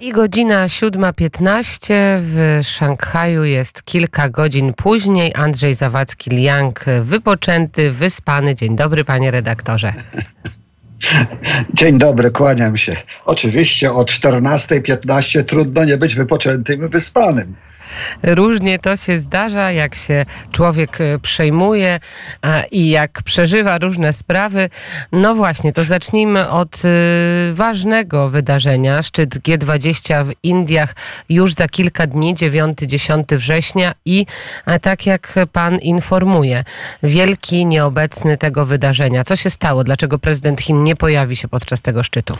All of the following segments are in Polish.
I godzina 7.15 w Szanghaju jest kilka godzin później. Andrzej Zawadzki-Liang wypoczęty, wyspany. Dzień dobry, panie redaktorze. Dzień dobry, kłaniam się. Oczywiście o 14.15 trudno nie być wypoczętym wyspanym. Różnie to się zdarza, jak się człowiek e, przejmuje i jak przeżywa różne sprawy. No właśnie, to zacznijmy od e, ważnego wydarzenia. Szczyt G20 w Indiach już za kilka dni, 9-10 września i tak jak pan informuje, wielki nieobecny tego wydarzenia. Co się stało? Dlaczego prezydent Chin nie pojawi się podczas tego szczytu?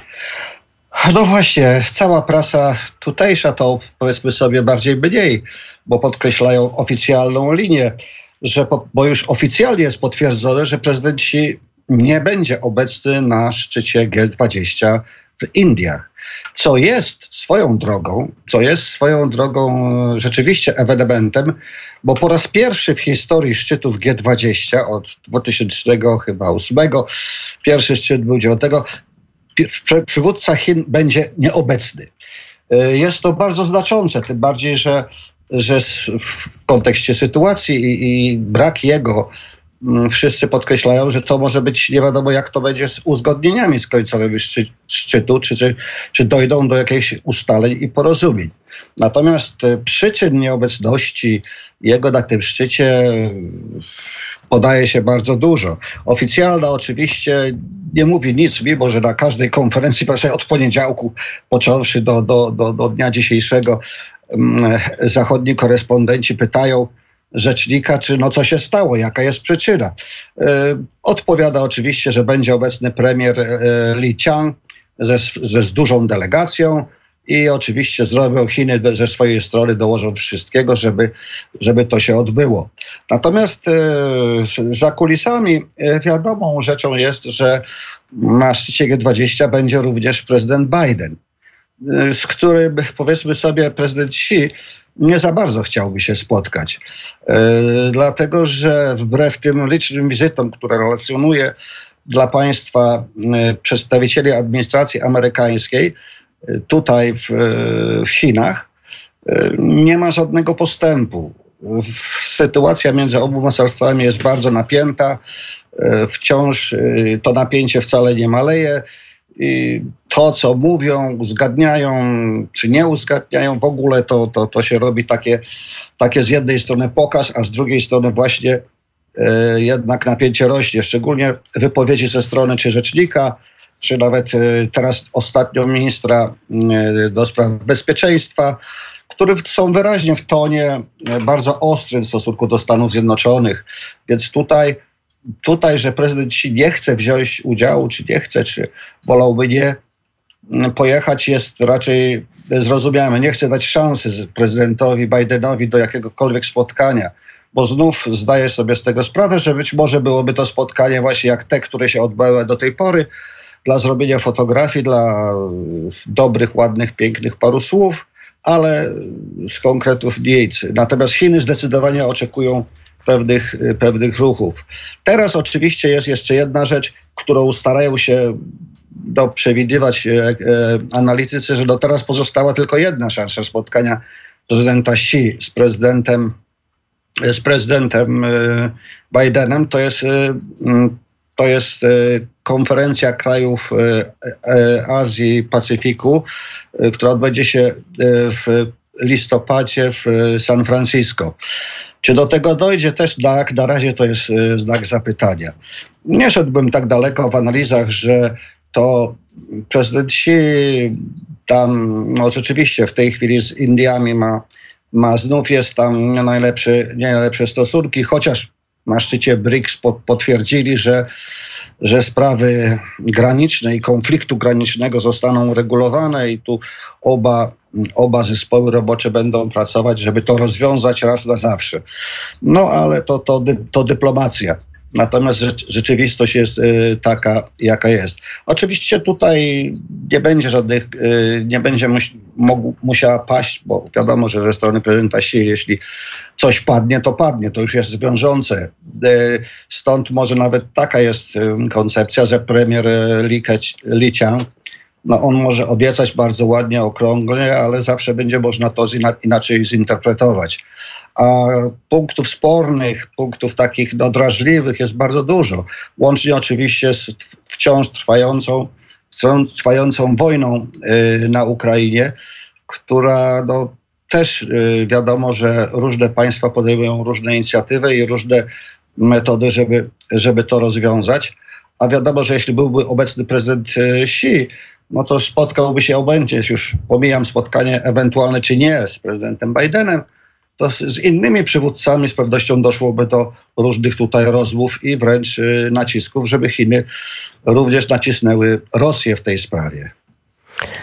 No właśnie, cała prasa tutejsza to powiedzmy sobie bardziej mniej, bo podkreślają oficjalną linię, że po, bo już oficjalnie jest potwierdzone, że prezydent Xi nie będzie obecny na szczycie G20 w Indiach. Co jest swoją drogą, co jest swoją drogą rzeczywiście ewenementem, bo po raz pierwszy w historii szczytów G20 od 2000 chyba 8, pierwszy szczyt był 9, przywódca Chin będzie nieobecny. E, jest to bardzo znaczące, tym bardziej, że, że w kontekście sytuacji i, i brak jego mm, wszyscy podkreślają, że to może być nie wiadomo, jak to będzie z uzgodnieniami z końcowymi szczy, szczytu, czy, czy, czy dojdą do jakichś ustaleń i porozumień. Natomiast e, przyczyn nieobecności jego na tym szczycie podaje się bardzo dużo. Oficjalna oczywiście nie mówi nic, mimo że na każdej konferencji prasowej od poniedziałku, począwszy do, do, do, do dnia dzisiejszego, mm, zachodni korespondenci pytają, rzecznika, czy no co się stało, jaka jest przyczyna. E, odpowiada oczywiście, że będzie obecny premier e, Li Qiang ze, ze z dużą delegacją i oczywiście zrobią Chiny ze swojej strony, dołożą wszystkiego, żeby, żeby to się odbyło. Natomiast e, za kulisami e, wiadomą rzeczą jest, że na szczycie G20 będzie również prezydent Biden, e, z którym powiedzmy sobie prezydent Xi nie za bardzo chciałby się spotkać. Dlatego, że wbrew tym licznym wizytom, które relacjonuje dla państwa przedstawicieli administracji amerykańskiej, tutaj w, w Chinach e, nie ma żadnego postępu. Sytuacja między obu mocarstwami jest bardzo napięta. E, wciąż e, to napięcie wcale nie maleje. I to, co mówią, uzgadniają, czy nie uzgadniają, w ogóle to, to, to się robi takie, takie z jednej strony pokaz, a z drugiej strony właśnie jednak napięcie rośnie. Szczególnie wypowiedzi ze strony czy rzecznika, czy nawet e, teraz ostatnio ministra e, do spraw bezpieczeństwa, które są wyraźnie w tonie e, bardzo ostrym w stosunku do Stanów Zjednoczonych. Więc tutaj, tutaj że prezydent Xi nie chce wziąć udziału, czy nie chce, czy wolałby nie pojechać, jest raczej zrozumiałe. Nie chce dać szansy prezydentowi Bidenowi do jakiegokolwiek spotkania bo znów zdaję sobie z tego sprawę, że być może byłoby to spotkanie właśnie jak te, które się odbyły do tej pory, dla zrobienia fotografii, dla dobrych, ładnych, pięknych paru słów, ale z konkretów nic. Natomiast Chiny zdecydowanie oczekują pewnych, pewnych ruchów. Teraz oczywiście jest jeszcze jedna rzecz, którą starają się do przewidywać e, e, analitycy, że do teraz pozostała tylko jedna szansa spotkania prezydenta Xi z prezydentem z prezydentem Bidenem, to jest to jest e, konferencja krajów e, e, Azji Pacyfiku, która odbędzie się w listopadzie w San Francisco. Czy do tego dojdzie też tak? Na razie to jest znak zapytania. Nie szedłbym tak daleko w analizach, że to prezydent Xi tam no rzeczywiście w tej chwili z Indiami ma, ma znów jest tam nie najlepsze, nie najlepsze stosunki, chociaż na szczycie BRICS potwierdzili, że, że sprawy graniczne i konfliktu granicznego zostaną uregulowane i tu oba, oba zespoły robocze będą pracować, żeby to rozwiązać raz na zawsze. No ale to, to, to dyplomacja. Natomiast rzeczywistość jest y, taka, jaka jest. Oczywiście tutaj nie będzie żadnych, y, nie będzie musiała paść, bo wiadomo, że ze strony prezydenta Xi, jeśli coś padnie, to padnie, to już jest wiążące. Y, stąd może nawet taka jest koncepcja, że premier Li, Li Qiang no on może obiecać bardzo ładnie, okrągłe, ale zawsze będzie można to inaczej zinterpretować. Punktów spornych, punktów takich no, drażliwych jest bardzo dużo. Łącznie oczywiście z wciąż trwającą, trwającą wojną y, na Ukrainie, która no, też y, wiadomo, że różne państwa podejmują różne inicjatywy i różne metody, żeby, żeby to rozwiązać. A wiadomo, że jeśli byłby obecny prezydent y, Xi, no to spotkałby się obojętnie, już pomijam spotkanie ewentualne czy nie z prezydentem Bidenem, to z innymi przywódcami z pewnością doszłoby do różnych tutaj rozmów i wręcz y, nacisków, żeby Chiny również nacisnęły Rosję w tej sprawie.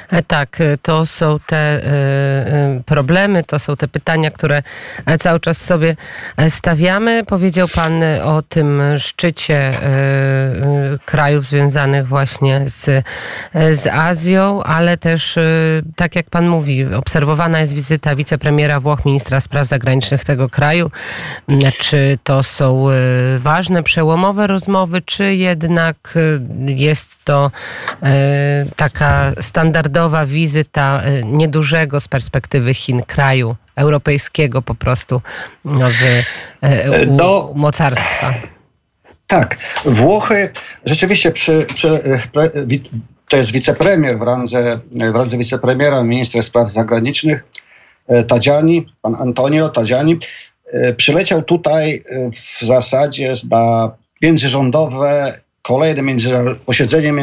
E, tak, e, to są te e, problemy, to są te pytania, które cały czas sobie stawiamy. Powiedział Pan o tym szczycie krajów związanych właśnie z, z Azją, ale też, tak jak Pan mówi, obserwowana jest wizyta wicepremiera Włoch, ministra spraw zagranicznych tego kraju. Czy to są ważne, przełomowe rozmowy, czy jednak jest to taka standardowa standardowa wizyta y, niedużego z perspektywy Chin kraju europejskiego po prostu no, w, y, u, no, mocarstwa. Tak, Włochy rzeczywiście przy, przy, y, to jest wicepremier w randze, w randze wicepremiera, ministra spraw zagranicznych Tadziani, pan Antonio Tadziani, przyleciał tutaj w zasadzie na międzyrządowe kolejne między, posiedzenie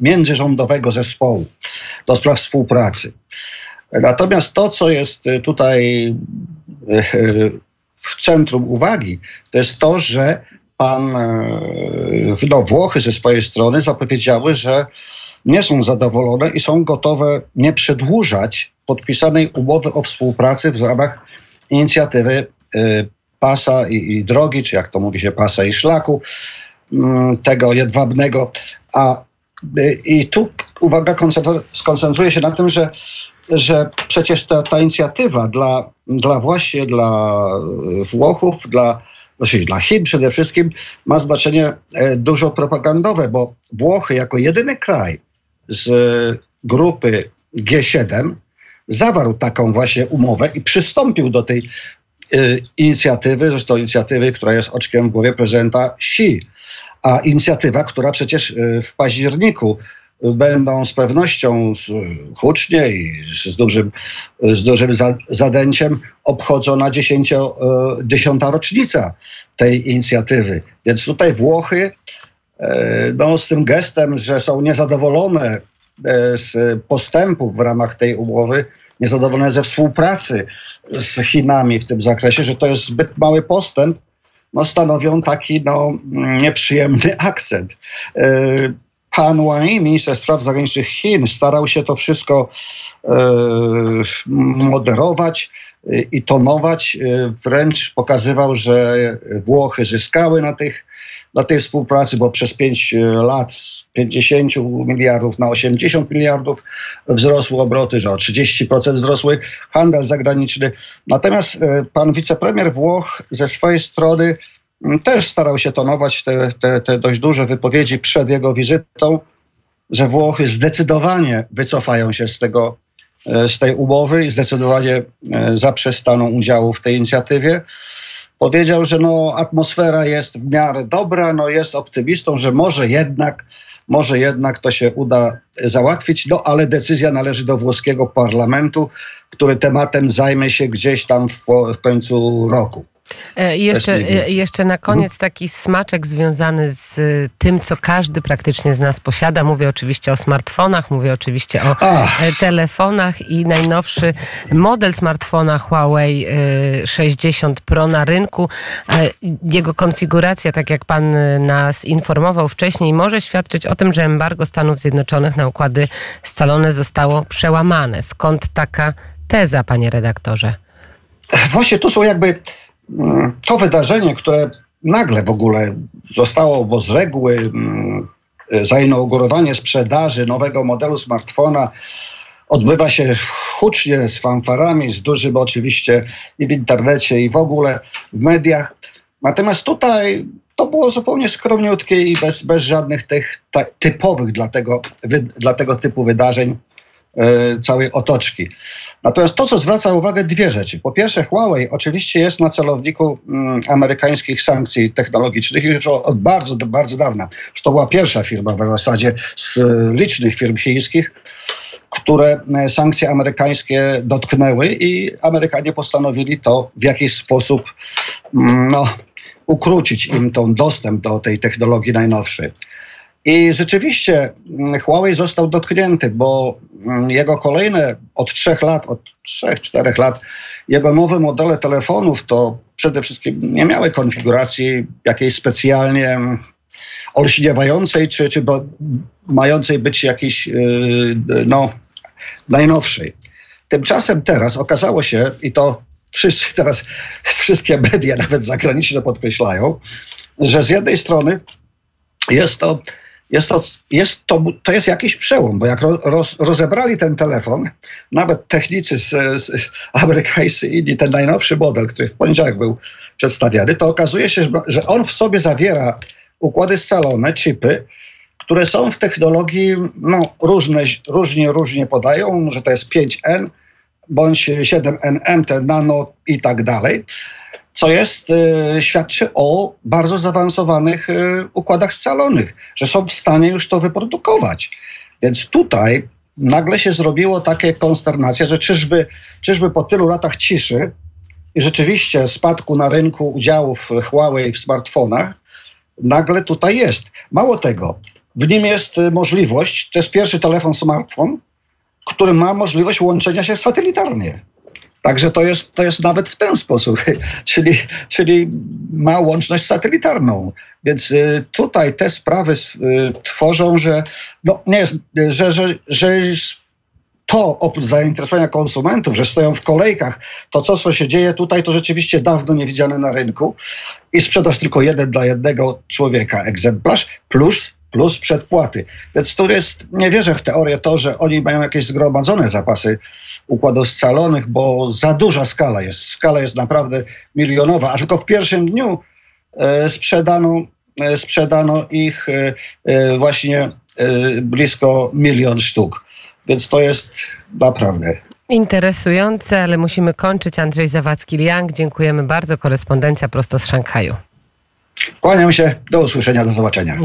międzyrządowego zespołu do spraw współpracy. Natomiast to, co jest y, tutaj y, y, w centrum uwagi, to jest to, że pan no, Włochy ze swojej strony zapowiedziały, że nie są zadowolone i są gotowe nie przedłużać podpisanej umowy o współpracy w ramach inicjatywy pasa i, i drogi, czy jak to mówi się, pasa i szlaku, tego jedwabnego. A y, i tu uwaga skoncentruje się na tym, że, że przecież ta, ta inicjatywa dla, dla właśnie dla Włochów, dla, znaczy dla Chin przede wszystkim ma znaczenie e, dużo propagandowe, bo Włochy jako jedyny kraj z grupy G7 zawarł taką właśnie umowę i przystąpił do tej y, inicjatywy, zresztą inicjatywy, która jest oczkiem w głowie prezydenta Xi a inicjatywa, która przecież y, w październiku będą z pewnością hucznie i z dużym, z dużym zadęciem obchodzona dziesięcio, y, dziesiąta rocznica tej inicjatywy. Więc tutaj Włochy y, no, z tym gestem, że są niezadowolone z postępów w ramach tej umowy, niezadowolone ze współpracy z Chinami w tym zakresie, że to jest zbyt mały postęp, no, stanowią taki no, nieprzyjemny akcent. E, pan Wang minister spraw zagranicznych Chin, starał się to wszystko e, moderować e, i tonować. Wręcz pokazywał, że Włochy zyskały na tych dla tej współpracy, bo przez 5 e, lat z 50 miliardów na 80 miliardów wzrosły obroty, że o 30% wzrosły handel zagraniczny. Natomiast e, pan wicepremier Włoch ze swojej strony też starał się tonować te, te, te dość duże wypowiedzi przed jego wizytą, że Włochy zdecydowanie wycofają się z tego e, z tej umowy i zdecydowanie zaprzestaną udziału w tej inicjatywie powiedział, że no, atmosfera jest w miarę dobra, no, jest optymistą, że może jednak, może jednak to się uda załatwić, no ale decyzja należy do włoskiego parlamentu, który tematem zajmie się gdzieś tam w, w końcu roku. E, jeszcze, e, jeszcze na koniec taki smaczek związany z tym, co każdy praktycznie z nas posiada. Mówię oczywiście o smartfonach, mówię oczywiście o Ach. E, telefonach i najnowszy model smartfona Huawei 60 Pro na rynku. Jego konfiguracja, tak jak pan nas informował wcześniej, może świadczyć o tym, że embargo Stanów Zjednoczonych na układy scalone zostało przełamane. Skąd taka teza, panie redaktorze? Właśnie tu są jakby to wydarzenie, które nagle w ogóle zostało, bo z reguły mm, zainaugurowanie sprzedaży nowego modelu smartfona odbywa się hucznie z fanfarami, z dużym oczywiście i w internecie, i w ogóle w mediach. Natomiast tutaj to było zupełnie skromniutkie i bez, bez żadnych tych typowych dla tego, dla tego typu wydarzeń całej otoczki. Natomiast to, co zwraca uwagę, dwie rzeczy. Po pierwsze, Huawei oczywiście jest na celowniku mm, amerykańskich sankcji technologicznych już od bardzo, bardzo dawna. To była pierwsza firma w zasadzie z licznych firm chińskich, które e, sankcje amerykańskie dotknęły i Amerykanie postanowili to w jakiś sposób mm, no, ukrócić im ten dostęp do tej technologii najnowszej. I rzeczywiście mm, Huawei został dotknięty, bo mm, jego kolejne od trzech lat, od trzech, czterech lat, jego nowe modele telefonów to przede wszystkim nie miały konfiguracji jakiejś specjalnie olśniewającej, czy, czy mającej być jakiejś yy, no, najnowszej. Tymczasem teraz okazało się, i to wszyscy teraz, wszystkie media, nawet zagraniczne podkreślają, że z jednej strony jest to, jest to, jest to, to jest jakiś przełom, bo jak roz, rozebrali ten telefon, nawet technicy z, z amerykańscy inni, ten najnowszy model, który w poniedziałek był przedstawiany, to okazuje się, że on w sobie zawiera układy scalone, chipy, które są w technologii no, różne, różnie, różnie podają, że to jest 5N bądź 7NM, te nano i tak dalej, co jest, y, świadczy o bardzo zaawansowanych y, układach scalonych, że są w stanie już to wyprodukować. Więc tutaj nagle się zrobiło takie konsternacja, że czyżby, czyżby po tylu latach ciszy i rzeczywiście spadku na rynku udziałów Huawei w smartfonach, nagle tutaj jest. Mało tego, w nim jest y, możliwość, to jest pierwszy telefon smartfon, który ma możliwość łączenia się satelitarnie. Także to jest, to jest nawet w ten sposób, czyli, czyli ma łączność satelitarną. Więc y, tutaj te sprawy y, tworzą, że, no, nie jest, że, że, że to oprócz zainteresowania konsumentów, że stoją w kolejkach, to co, co się dzieje tutaj, to rzeczywiście dawno niewidziane na rynku i sprzedaż tylko jeden dla jednego człowieka egzemplarz, plus plus przedpłaty. Więc tu jest, nie wierzę w teorię to, że oni mają jakieś zgromadzone zapasy układów scalonych, bo za duża skala jest. Skala jest naprawdę milionowa, a tylko w pierwszym dniu e, sprzedano, e, sprzedano ich e, właśnie blisko milion sztuk. Więc to jest naprawdę Interesujące, ale musimy kończyć. Andrzej Zawadzki-Liang, dziękujemy bardzo. Korespondencja prosto z Szanghaju. Kłaniam się, do usłyszenia, do zobaczenia.